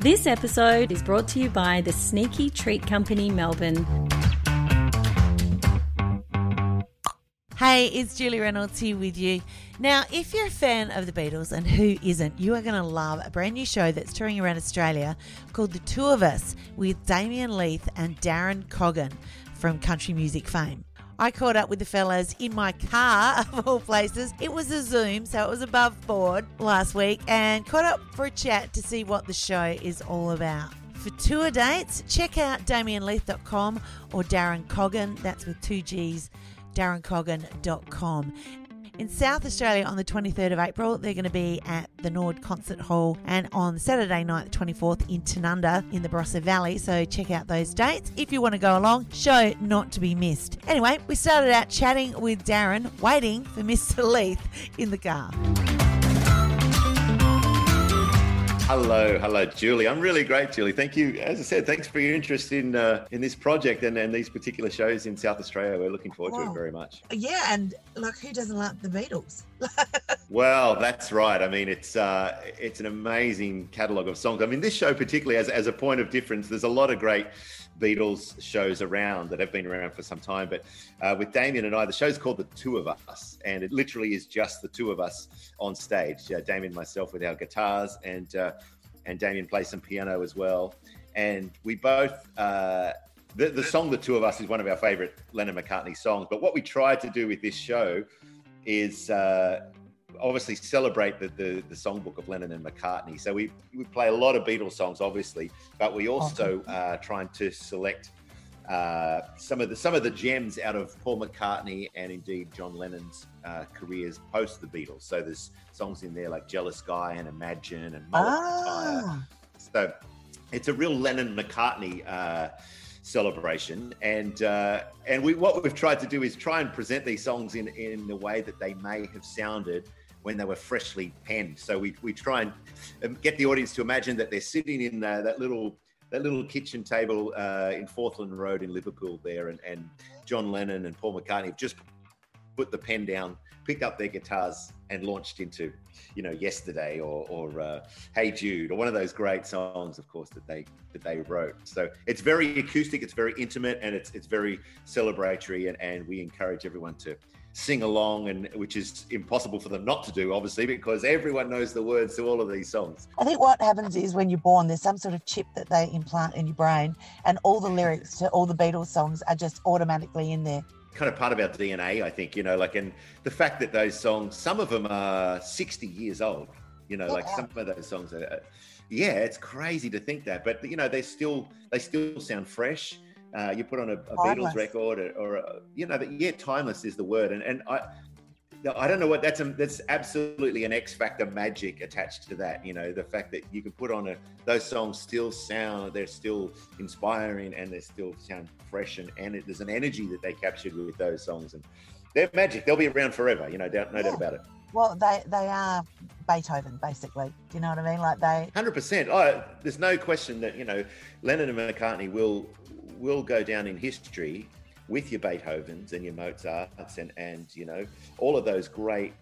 This episode is brought to you by the Sneaky Treat Company Melbourne. Hey, it's Julie Reynolds here with you. Now, if you're a fan of the Beatles, and who isn't, you are going to love a brand new show that's touring around Australia called The Two of Us with Damien Leith and Darren Coggan from country music fame. I caught up with the fellas in my car, of all places. It was a Zoom, so it was above board last week, and caught up for a chat to see what the show is all about. For tour dates, check out damienleith.com or Darren Coggan, that's with two G's, darrencoggan.com. In South Australia on the 23rd of April, they're going to be at the Norwood Concert Hall and on Saturday night, the 24th, in Tanunda in the Barossa Valley. So check out those dates if you want to go along. Show not to be missed. Anyway, we started out chatting with Darren, waiting for Mr. Leith in the car. Hello, hello, Julie. I'm really great, Julie. Thank you. As I said, thanks for your interest in uh, in this project and, and these particular shows in South Australia. We're looking forward to it very much. Yeah, and like, who doesn't like the Beatles? well, that's right. I mean, it's uh, it's an amazing catalogue of songs. I mean, this show particularly as as a point of difference. There's a lot of great Beatles shows around that have been around for some time. But uh, with Damien and I, the show's called The Two of Us, and it literally is just the two of us on stage. Uh, Damien myself with our guitars, and uh, and Damien plays some piano as well. And we both. Uh, the, the song "The Two of Us" is one of our favorite Lennon McCartney songs. But what we tried to do with this show is uh, obviously celebrate the, the, the songbook of Lennon and McCartney. So we, we play a lot of Beatles songs, obviously, but we also uh, trying to select uh, some of the some of the gems out of Paul McCartney and indeed John Lennon's uh, careers post the Beatles. So there's songs in there like "Jealous Guy" and "Imagine" and "Mullet ah. So it's a real Lennon McCartney uh, celebration. And uh, and we what we've tried to do is try and present these songs in in the way that they may have sounded when they were freshly penned. So we, we try and um, get the audience to imagine that they're sitting in uh, that little that little kitchen table uh, in Forthlin Road in Liverpool there, and, and John Lennon and Paul McCartney have just put the pen down, picked up their guitars, and launched into, you know, yesterday or, or uh, Hey Jude or one of those great songs, of course, that they that they wrote. So it's very acoustic, it's very intimate, and it's it's very celebratory, and, and we encourage everyone to sing along and which is impossible for them not to do obviously because everyone knows the words to all of these songs. I think what happens is when you're born there's some sort of chip that they implant in your brain and all the lyrics to all the beatles songs are just automatically in there. Kind of part of our dna i think you know like and the fact that those songs some of them are 60 years old you know yeah. like some of those songs are yeah it's crazy to think that but you know they still they still sound fresh uh, you put on a, a Beatles record or, or a, you know, but yeah, timeless is the word. And, and I, I don't know what that's a, that's absolutely an X factor magic attached to that. You know, the fact that you can put on a those songs still sound they're still inspiring and they still sound fresh and and it, there's an energy that they captured with those songs and they're magic. They'll be around forever. You know, doubt, no yeah. doubt about it. Well, they they are Beethoven, basically. Do you know what I mean? Like they. Hundred percent. Oh, there's no question that you know Lennon and McCartney will will go down in history with your Beethovens and your Mozarts and and you know all of those great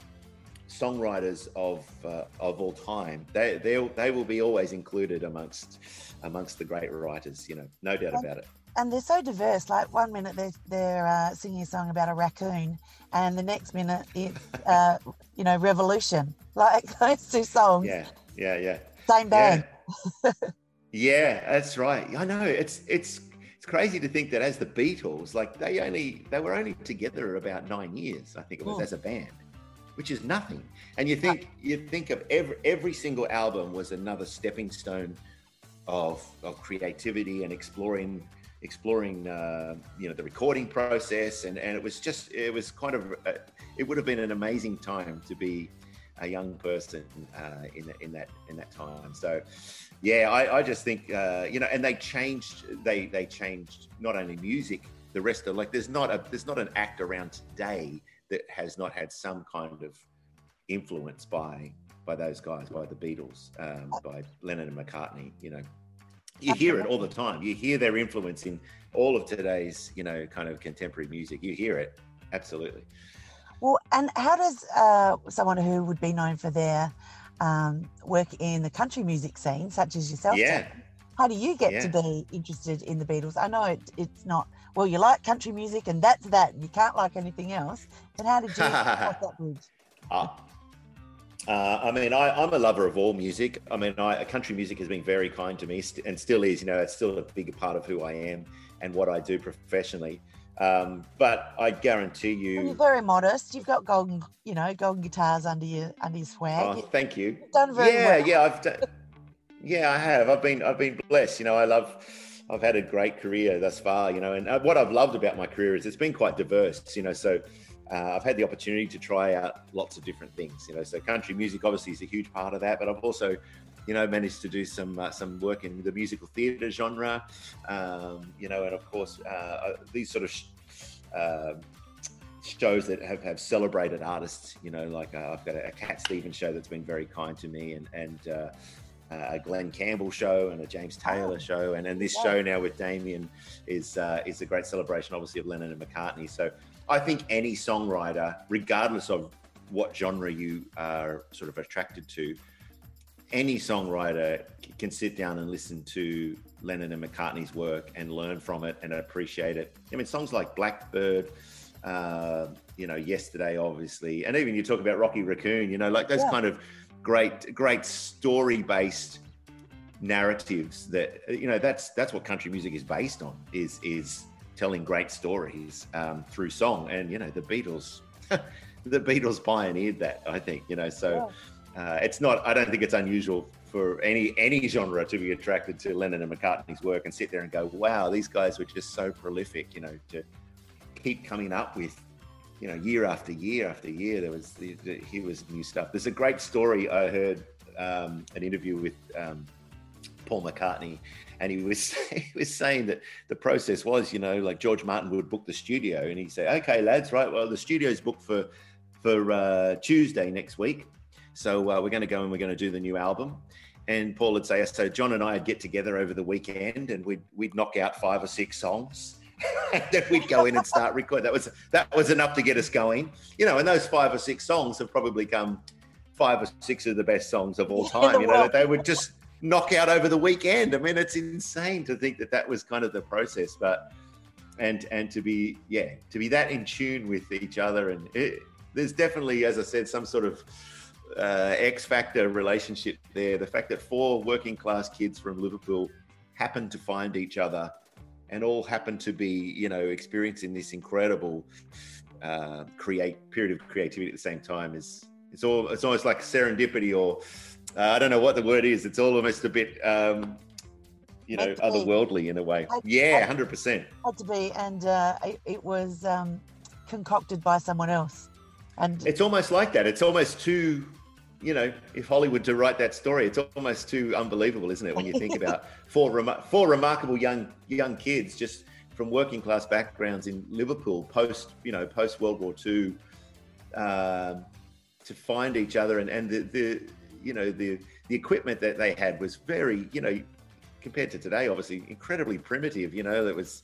songwriters of uh, of all time. They they they will be always included amongst amongst the great writers. You know, no doubt and, about it. And they're so diverse. Like one minute they're they're uh, singing a song about a raccoon, and the next minute it's uh, you know revolution. Like those two songs. Yeah, yeah, yeah. Same band. Yeah. yeah, that's right. I know. It's it's it's crazy to think that as the Beatles, like they only they were only together about nine years, I think it was, oh. as a band, which is nothing. And you think you think of every every single album was another stepping stone of of creativity and exploring exploring uh, you know the recording process and and it was just it was kind of a, uh, it would have been an amazing time to be a young person uh, in in that in that time. So, yeah, I, I just think uh, you know, and they changed. They they changed not only music, the rest of like there's not a there's not an act around today that has not had some kind of influence by by those guys, by the Beatles, um, by Lennon and McCartney. You know, you hear it all the time. You hear their influence in all of today's you know kind of contemporary music. You hear it absolutely. Well, and how does uh, someone who would be known for their um, work in the country music scene, such as yourself. Yeah. How do you get Yeah. to be interested in the Beatles? I know it, it's not, well, you like country music and that's that, and you can't like anything else. But how did you cross that bridge? Uh, uh, I mean, I, I'm a lover of all music. I mean, I, country music has been very kind to me st- and still is. You know, it's still a big part of who I am and what I do professionally. Um, but I guarantee Well, you're very modest. You've got golden, you know, golden guitars under your under your swag. Oh, thank you. You've done very yeah, well. yeah, I've done. Yeah, I have. I've been, I've been blessed. You know, I love. I've had a great career thus far. You know, and uh, what I've loved about my career is it's been quite diverse. You know, so uh, I've had the opportunity to try out lots of different things. You know, so country music obviously is a huge part of that, but I've also, you know, managed to do some uh, some work in the musical theatre genre. Um, you know, and of course uh, these sort of. Sh- um shows that have, have celebrated artists. You know, like uh, I've got a, a Cat Stevens show that's been very kind to me, and and uh, a Glen Campbell show and a James Taylor Oh, show, and and this yeah. show now with Damien is uh, is a great celebration, obviously of Lennon and McCartney. So I think any songwriter, regardless of what genre you are sort of attracted to, any songwriter can sit down and listen to Lennon and McCartney's work and learn from it and appreciate it. I mean, songs like Blackbird, uh, you know, yesterday, obviously, and even you talk about Rocky Raccoon, you know, like those Yeah. kind of great, great story-based narratives that you know that's that's what country music is based on is is telling great stories um, through song and you know the beatles the beatles pioneered that i think you know so uh, it's not i don't think it's unusual for any any genre to be attracted to lennon and mccartney's work and sit there and go wow these guys were just so prolific you know to keep coming up with you know year after year after year there was here was new stuff. There's a great story i heard um, an interview with um, paul mccartney and he was he was saying that the process was you know like george martin would book the studio and he'd say okay lads right well the studio's booked for for uh, tuesday next week so uh, we're going to go and we're going to do the new album and paul would say so john and i'd get together over the weekend and we'd we'd knock out five or six songs and then we'd go in and start recording. that was that was enough to get us going you know and those five or six songs have probably come five or six of the best songs of all Yeah, time you know they would just knock out over the weekend. I mean, it's insane to think that that was kind of the process, but and and to be yeah to be that in tune with each other and it, there's definitely, as I said, some sort of uh, X factor relationship there. The fact that four working class kids from Liverpool happened to find each other and all happened to be you know experiencing this incredible uh, create period of creativity at the same time is it's all it's almost like serendipity or uh, I don't know what the word is. It's all almost a bit, um, you know, Meant to be. otherworldly in a way. I- Yeah, hundred percent. had to be, and uh, it, it was um, concocted by someone else. And It's almost like that. It's almost too, you know, if Hollywood to write that story, it's almost too unbelievable, isn't it? When you think about four rema- four remarkable young young kids just from working class backgrounds in Liverpool post, you know, post World War II, um, to find each other and and the, the you know the the equipment that they had was very you know compared to today obviously incredibly primitive you know that was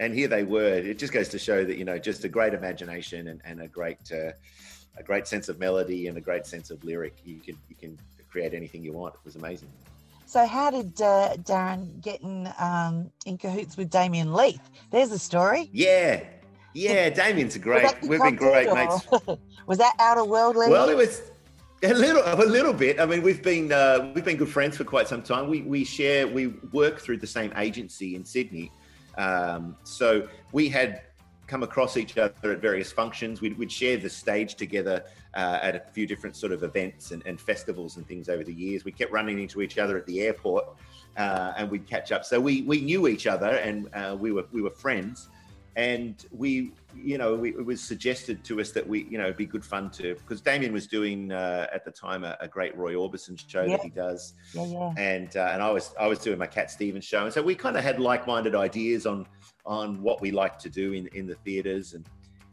and here they were it just goes to show that you know just a great imagination and, and a great uh, a great sense of melody and a great sense of lyric you can you can create anything you want it was amazing so, how did uh, Darren get in um, in cahoots with Damien Leith? There's a story. yeah yeah damien's a great we've been great concocted, mates was that outer worldly? Well, it was a little, a little bit. I mean, we've been uh, we've been good friends for quite some time. We we share, we work through the same agency in Sydney, um, so we had come across each other at various functions. We'd, we'd share the stage together uh, at a few different sort of events and, and festivals and things over the years. We kept running into each other at the airport, uh, and we'd catch up. So we we knew each other, and uh, we were we were friends and we you know we, it was suggested to us that we you know it'd be good fun to because damien was doing uh, at the time a, a great roy orbison show Yeah. that he does. Yeah, yeah. and uh, and i was i was doing my cat stevens show. And so we kind of had like-minded ideas on on what we like to do in in the theaters. And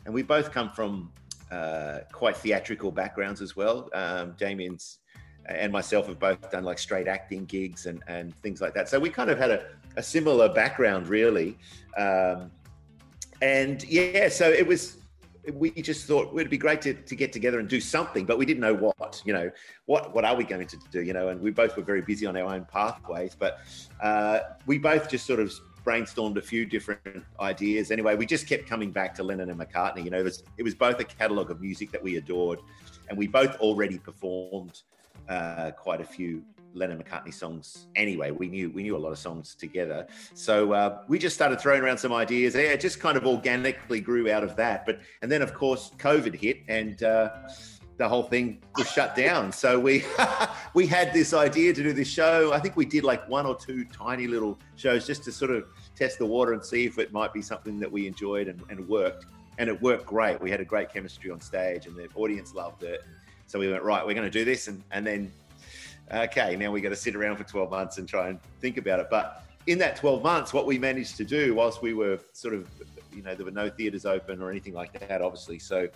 and we both come from uh, quite theatrical backgrounds as well. Um, damien's and myself have both done like straight acting gigs and and things like that. So we kind of had a, a similar background really. Um, and yeah, so it was we just thought it'd be great to, to get together and do something, but we didn't know what. You know, what what are we going to do? You know, and we both were very busy on our own pathways, but uh, we both just sort of brainstormed a few different ideas. Anyway, we just kept coming back to Lennon and McCartney. You know, it was, it was both a catalogue of music that we adored, and we both already performed uh, quite a few Lennon McCartney songs anyway. We knew we knew a lot of songs together, so uh, we just started throwing around some ideas. Yeah, it just kind of organically grew out of that. But and then of course COVID hit and. Uh, the whole thing was shut down. So we we had this idea to do this show. I think we did like one or two tiny little shows just to sort of test the water and see if it might be something that we enjoyed and, and worked. And it worked great. We had a great chemistry on stage, and the audience loved it. So we went right. We're going to do this, and and then okay, now we got to sit around for 12 months and try and think about it. But in that 12 months, what we managed to do, whilst we were sort of, you know, there were no theaters open or anything like that, obviously. So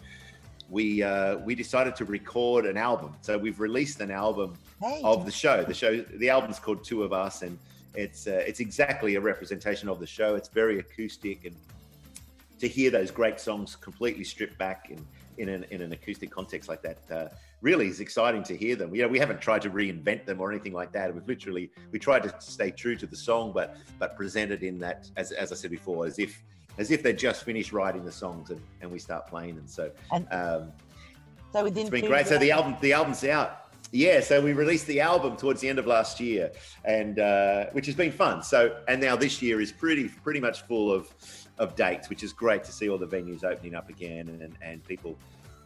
we uh, we decided to record an album. So we've released an album hey. of the show. The show, the album's called Two of Us, and it's uh, it's exactly a representation of the show. It's very acoustic, and to hear those great songs completely stripped back and in an, in an acoustic context like that uh, really is exciting to hear them. You know, we haven't tried to reinvent them or anything like that. We've literally we tried to stay true to the song, but but presented in that as, as I said before, as if as if they just finished writing the songs and, and we start playing them. So um, so within it's been great. So the album the album's out. Yeah, so we released the album towards the end of last year, and uh, which has been fun. So and now this year is pretty pretty much full of of dates, which is great to see all the venues opening up again and, and people.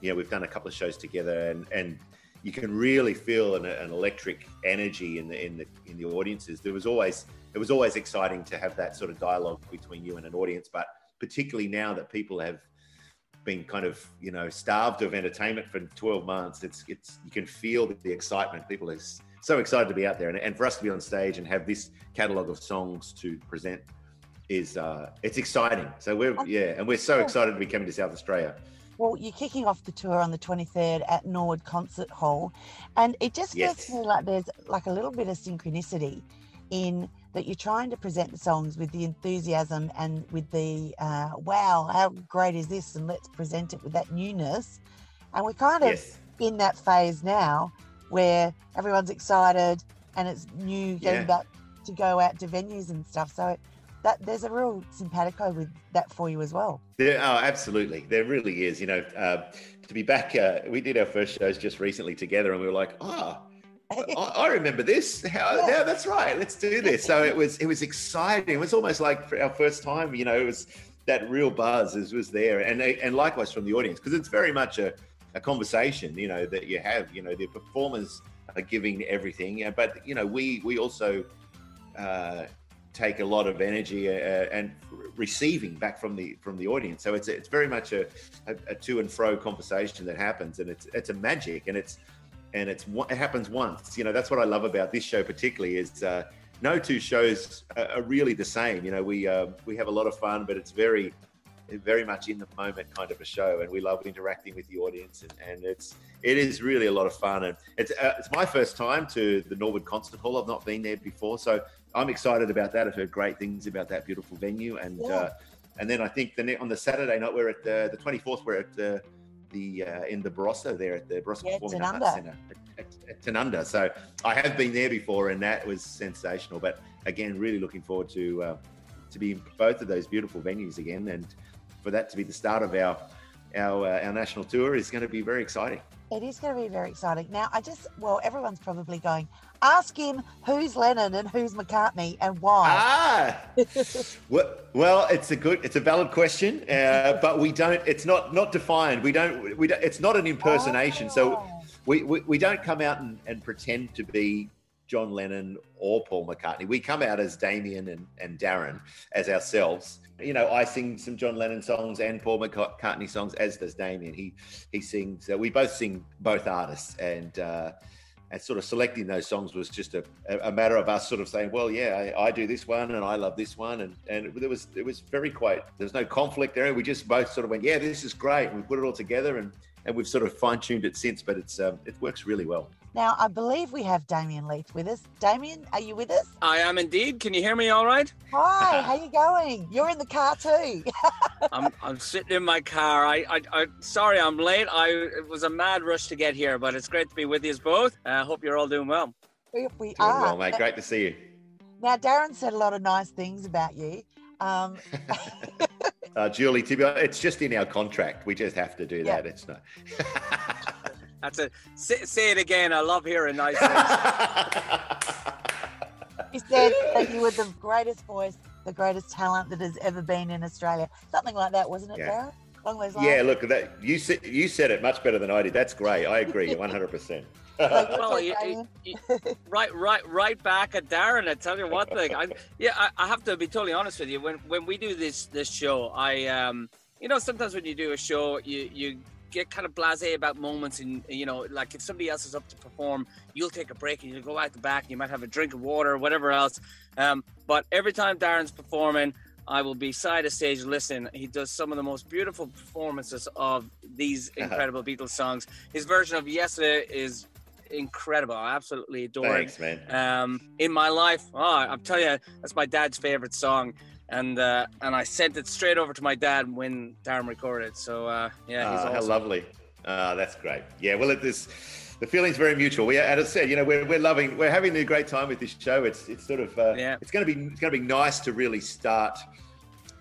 You know, we've done a couple of shows together, and, and you can really feel an, an electric energy in the in the in the audiences. There was always it was always exciting to have that sort of dialogue between you and an audience, but particularly now that people have been kind of you know starved of entertainment for 12 months it's it's you can feel the, excitement people are so excited to be out there and, and for us to be on stage and have this catalog of songs to present is uh, it's exciting. So we're yeah, and we're so excited to be coming to South Australia. Well, you're kicking off the tour on the 23rd at Norwood Concert Hall, and it just feels yes. to me like there's like a little bit of synchronicity in that you're trying to present the songs with the enthusiasm and with the uh, wow, how great is this, and let's present it with that newness. And we're kind of yes. in that phase now where everyone's excited and it's new, getting yeah. back to go out to venues and stuff. So it, that there's a real simpatico with that for you as well. There, oh, absolutely. There really is. You know, uh, to be back, uh, we did our first shows just recently together, and we were like, oh. I, I remember this. How, yeah. yeah, that's right. Let's do this. So it was it was exciting. It was almost like for our first time. You know, it was that real buzz is, was there, and and likewise from the audience because it's very much a, a conversation. You know that you have. You know the performers are giving everything, but you know we we also uh, take a lot of energy uh, and receiving back from the from the audience. So it's it's very much a, a, a, to and fro conversation that happens, and it's it's a magic, and it's and it's it happens once. You know that's what I love about this show particularly is uh, no two shows are, are, really the same. You know we uh, we have a lot of fun, but it's very very much in the moment kind of a show, and we love interacting with the audience, and, and it's it is really a lot of fun, and it's uh, it's my first time to the Norwood Concert Hall. I've not been there before, so I'm excited about that. I've heard great things about that beautiful venue, and yeah. uh, and then I think the on the Saturday night we're at the, the 24th. We're at the the uh, in the Barossa there at the Barossa yeah, Performing Arts Centre at, at, Tanunda. So I have been there before, and that was sensational. But again, really looking forward to uh, to be in both of those beautiful venues again, and for that to be the start of our our uh, our national tour is going to be very exciting. It is going to be very exciting. Now, I just, well, everyone's probably going, ask him who's Lennon and who's McCartney and why. Ah, well, it's a good, it's a valid question, uh, but we don't, it's not not defined. We don't, we don't, it's not an impersonation. Oh. So we, we, we don't come out and, and pretend to be John Lennon or Paul McCartney. We come out as Damien and, and Darren as ourselves you know, I sing some John Lennon songs and Paul McCartney songs, as does Damien. He he sings. Uh, we both sing both artists, and uh, and sort of selecting those songs was just a, a matter of us sort of saying, well, yeah, I, I, do this one and I love this one, and and there was it was very quite. There's no conflict there. We just both sort of went, yeah, this is great. And we put it all together, and and we've sort of fine tuned it since, but it's um, it works really well. Now, I believe we have Damien Leith with us. Damien, are you with us? I am indeed. Can you hear me all right? Hi, how you going? You're in the car too. I'm, I'm sitting in my car. I, I, I, sorry I'm late. I it was a mad rush to get here, but it's great to be with you both. I uh, hope you're all doing well. We, we Doing are. well, mate. Great to see you. Now, Darren said a lot of nice things about you. Um, Uh, Julie, to be honest, it's just in our contract. We just have to do Yeah. that. It's not. That's it. Say, say it again. I love hearing nice things. he said that you were the greatest voice, the greatest talent that has ever been in Australia. Something like that, wasn't it, Yeah. Darren? Along those lines. yeah, look, that you said you said it much better than I did. That's great. I agree, one hundred percent. Well, you, you- you- right, right, right back at Darren. I tell you what, thing. I, yeah, I, I have to be totally honest with you. When when we do this this show, I um, you know, sometimes when you do a show, you you get kind of blasé about moments, and you know, like if somebody else is up to perform, you'll take a break and you'll go out the back. And You might have a drink of water or whatever else. Um, but every time Darren's performing. I will be side of stage listening. He does some of the most beautiful performances of these incredible Beatles songs. His version of Yesterday is incredible. I absolutely adore it. Thanks, man. Um, in my life, oh, I'll tell you, that's my dad's favorite song, and uh, and I sent it straight over to my dad when Darren recorded. So uh, yeah, he's Ah, How lovely. Ah, that's great. Yeah, well, it is. The feeling's very mutual. We, as I said, you know, we're, we're loving, we're having a great time with this show. It's it's sort of, uh, Yeah. it's going to be it's going to be nice to really start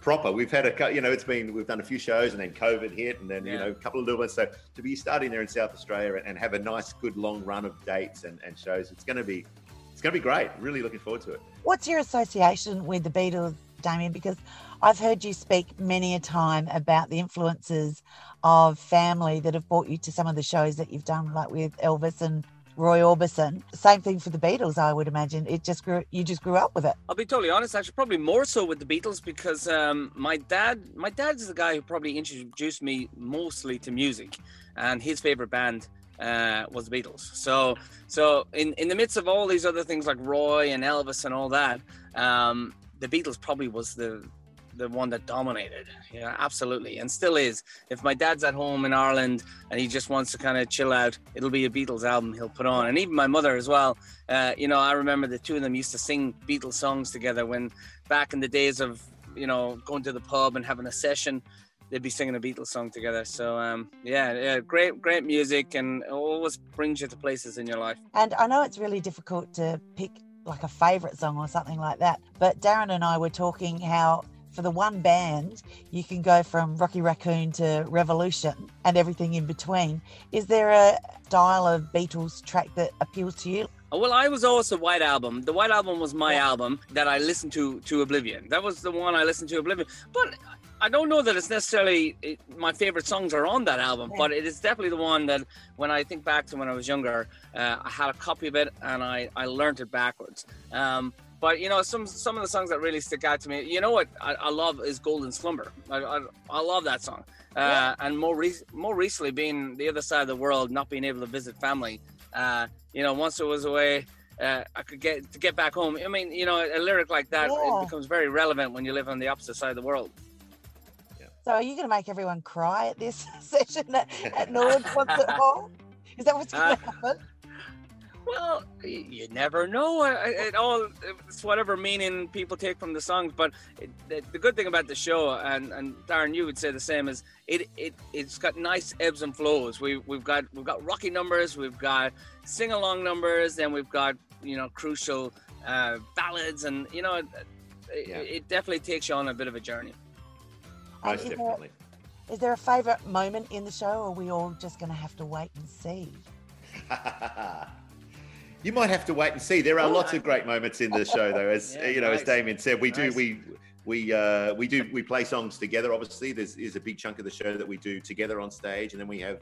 proper. We've had a, you know, it's been we've done a few shows and then COVID hit and then you know a couple of little ones. So to be starting there in South Australia and, and have a nice, good long run of dates and, and shows, it's going to be it's going to be great. Really looking forward to it. What's your association with the Beatles, Damien? Because I've heard you speak many a time about the influences of family that have brought you to some of the shows that you've done, like with Elvis and Roy Orbison. Same thing for the Beatles, I would imagine. It just grew. You just grew up with it. I'll be totally honest. Actually, probably more so with the Beatles because um, my dad, my dad's the guy who probably introduced me mostly to music, and his favorite band uh, was the Beatles. So, so in in the midst of all these other things like Roy and Elvis and all that, um, the Beatles probably was the the one that dominated. Yeah, absolutely, and still is. If my dad's at home in Ireland and he just wants to kind of chill out, it'll be a Beatles album he'll put on, and even my mother as well. Uh, you know, I remember the two of them used to sing Beatles songs together when back in the days of you know going to the pub and having a session. They'd be singing a Beatles song together. So um, yeah, yeah, great, great music, and always brings you to places in your life. And I know it's really difficult to pick like a favorite song or something like that. But Darren and I were talking how for the one band, you can go from Rocky Raccoon to Revolution and everything in between. Is there a style of Beatles track that appeals to you? Oh, Well, I was always the White Album. The White Album was my album that I listened to to oblivion. That was the one I listened to oblivion. But I don't know that it's necessarily it, my favorite songs are on that album. Yeah. But it is definitely the one that when I think back to when I was younger, uh, I had a copy of it and I I learned it backwards. Um, but you know, some some of the songs that really stick out to me. You know what I, I love is Golden Slumber. I, I, I love that song. Uh, Yeah. And more re- more recently, being the other side of the world, not being able to visit family. Uh, you know, once I was away, uh, I could get to get back home. I mean, you know, a lyric like that Yeah. it becomes very relevant when you live on the opposite side of the world. So are you going to make everyone cry at this session at, at Norwood Concert Hall? Is that what's going Uh, to happen? Well, you never know. It all it's whatever meaning people take from the songs. But it, the, the good thing about the show, and, and Darren, you would say the same, is it it it's got nice ebbs and flows. We we've got we've got rocky numbers, we've got sing along numbers, then we've got you know crucial uh, ballads, and you know it- Yeah. it definitely takes you on a bit of a journey. And Most is there- definitely. Is there a favourite moment in the show, or are we all just going to have to wait and see? you might have to wait and see. There are lots of great moments in the show, though. As Yeah, you know, as. Damien said, we do we we uh, we do we play songs together. Obviously, there's is a big chunk of the show that we do together on stage, and then we have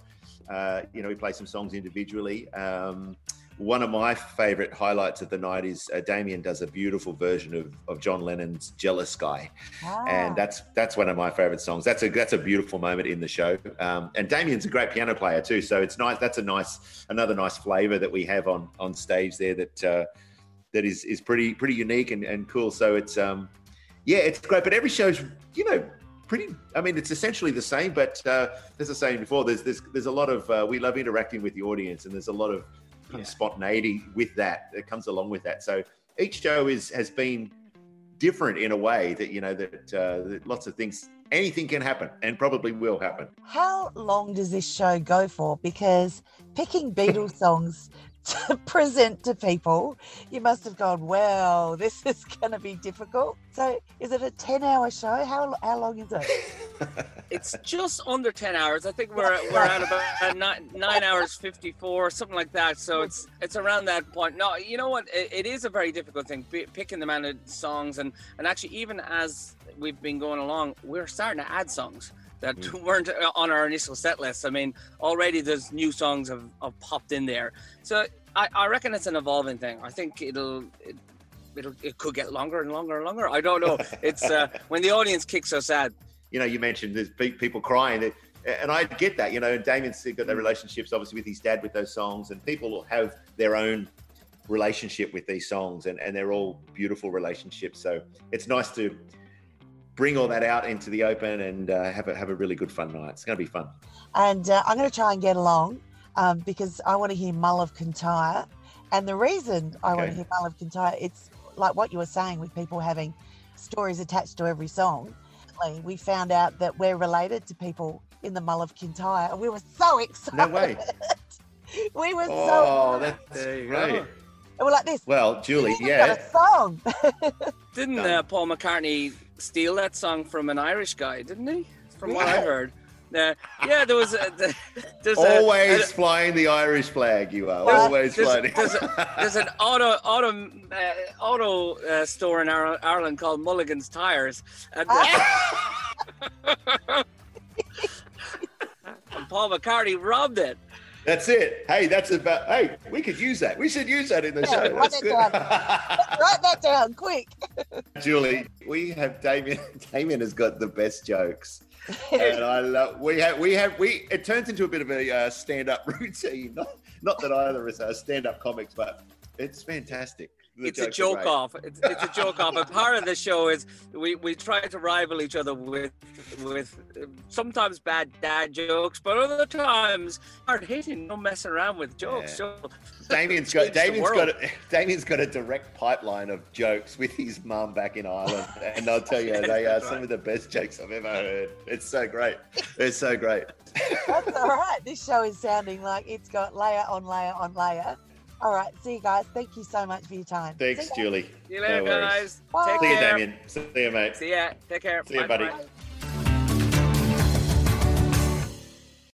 uh, you know we play some songs individually. Um, one of my favorite highlights of the night is uh, Damien does a beautiful version of, of John Lennon's "Jealous Guy." Ah, and that's that's one of my favorite songs. That's a that's a beautiful moment in the show. Um, and Damien's a great piano player too, so it's nice. That's a nice another nice flavor that we have on on stage there that uh, that is is pretty pretty unique and, and cool. So it's um yeah, it's great. But every show's you know pretty. I mean, it's essentially the same. But uh, as I was saying before, there's there's there's a lot of uh, we love interacting with the audience, and there's a lot of kind of spontaneity with that that comes along with that. So each show is has been different in a way that you know that, uh, that lots of things anything can happen and probably will happen. How long does this show go for? Because picking Beatles songs to present to people, you must have gone, well, this is going to be difficult. So, is it a 10 hour show? How, how long is it? it's just under 10 hours. I think we're, we're at about nine, nine hours 54, something like that. So, it's it's around that point. No, you know what? it, it is a very difficult thing, picking the man songs. And, and actually, even as we've been going along, we're starting to add songs that mm. weren't on our initial set list. I mean, already there's new songs have, have popped in there. So I, I reckon it's an evolving thing. I think it'll it, it'll it could get longer and longer and longer. I don't know. It's uh, when the audience kicks so sad. You know, you mentioned there's people crying. And I get that, you know, Damien's got their mm. relationships obviously with his dad with those songs, and people have their own relationship with these songs, and, and they're all beautiful relationships. So it's nice to bring all that out into the open and uh, have a have a really good fun night. It's going to be fun. And uh, I'm going to try and get along um, because I want to hear Mull of Kintyre. And the reason I okay. want to hear Mull of Kintyre, it's like what you were saying with people having stories attached to every song. We found out that we're related to people in the Mull of Kintyre, and we were so excited. No way. we were oh, so. Oh, that's great. And we're like this. Well, Julie, yeah. Got a song. Didn't uh, Paul McCartney steal that song from an Irish guy, didn't he? From what I heard. Uh, yeah, there was. A, there's always a, a, flying the Irish flag. You are always there's, flying. There's, there's, an auto auto uh, auto uh, store in Ireland called Mulligan's Tires, and, and Paul McCartney robbed it. That's it. Hey, that's about. Hey, we could use that. We should use that in the yeah, show. That's good. write that down quick. Julie, we have Damien. Damien has got the best jokes, and I love. We have. We have. We. It turns into a bit of a uh, stand-up routine. Not, not that either of us are stand-up comics, but it's fantastic it's a joke off. It's, it's, a joke off. And part of the show is we, we try to rival each other with with um, sometimes bad dad jokes, but other times hard hitting, no messing around with jokes. Yeah. So, Damien's got Damien's got a, Damien's got a direct pipeline of jokes with his mum back in Ireland, and I'll tell you, they are some of the best jokes I've ever heard. It's so great. It's so great. That's all right. This show is sounding like it's got layer on layer on layer all right. See you guys. Thank you so much for your time. Thanks, Julie. See you later, no guys. Bye. Take See care. you, Damien. See you, mate. See ya. Take care. See you, buddy. Bye.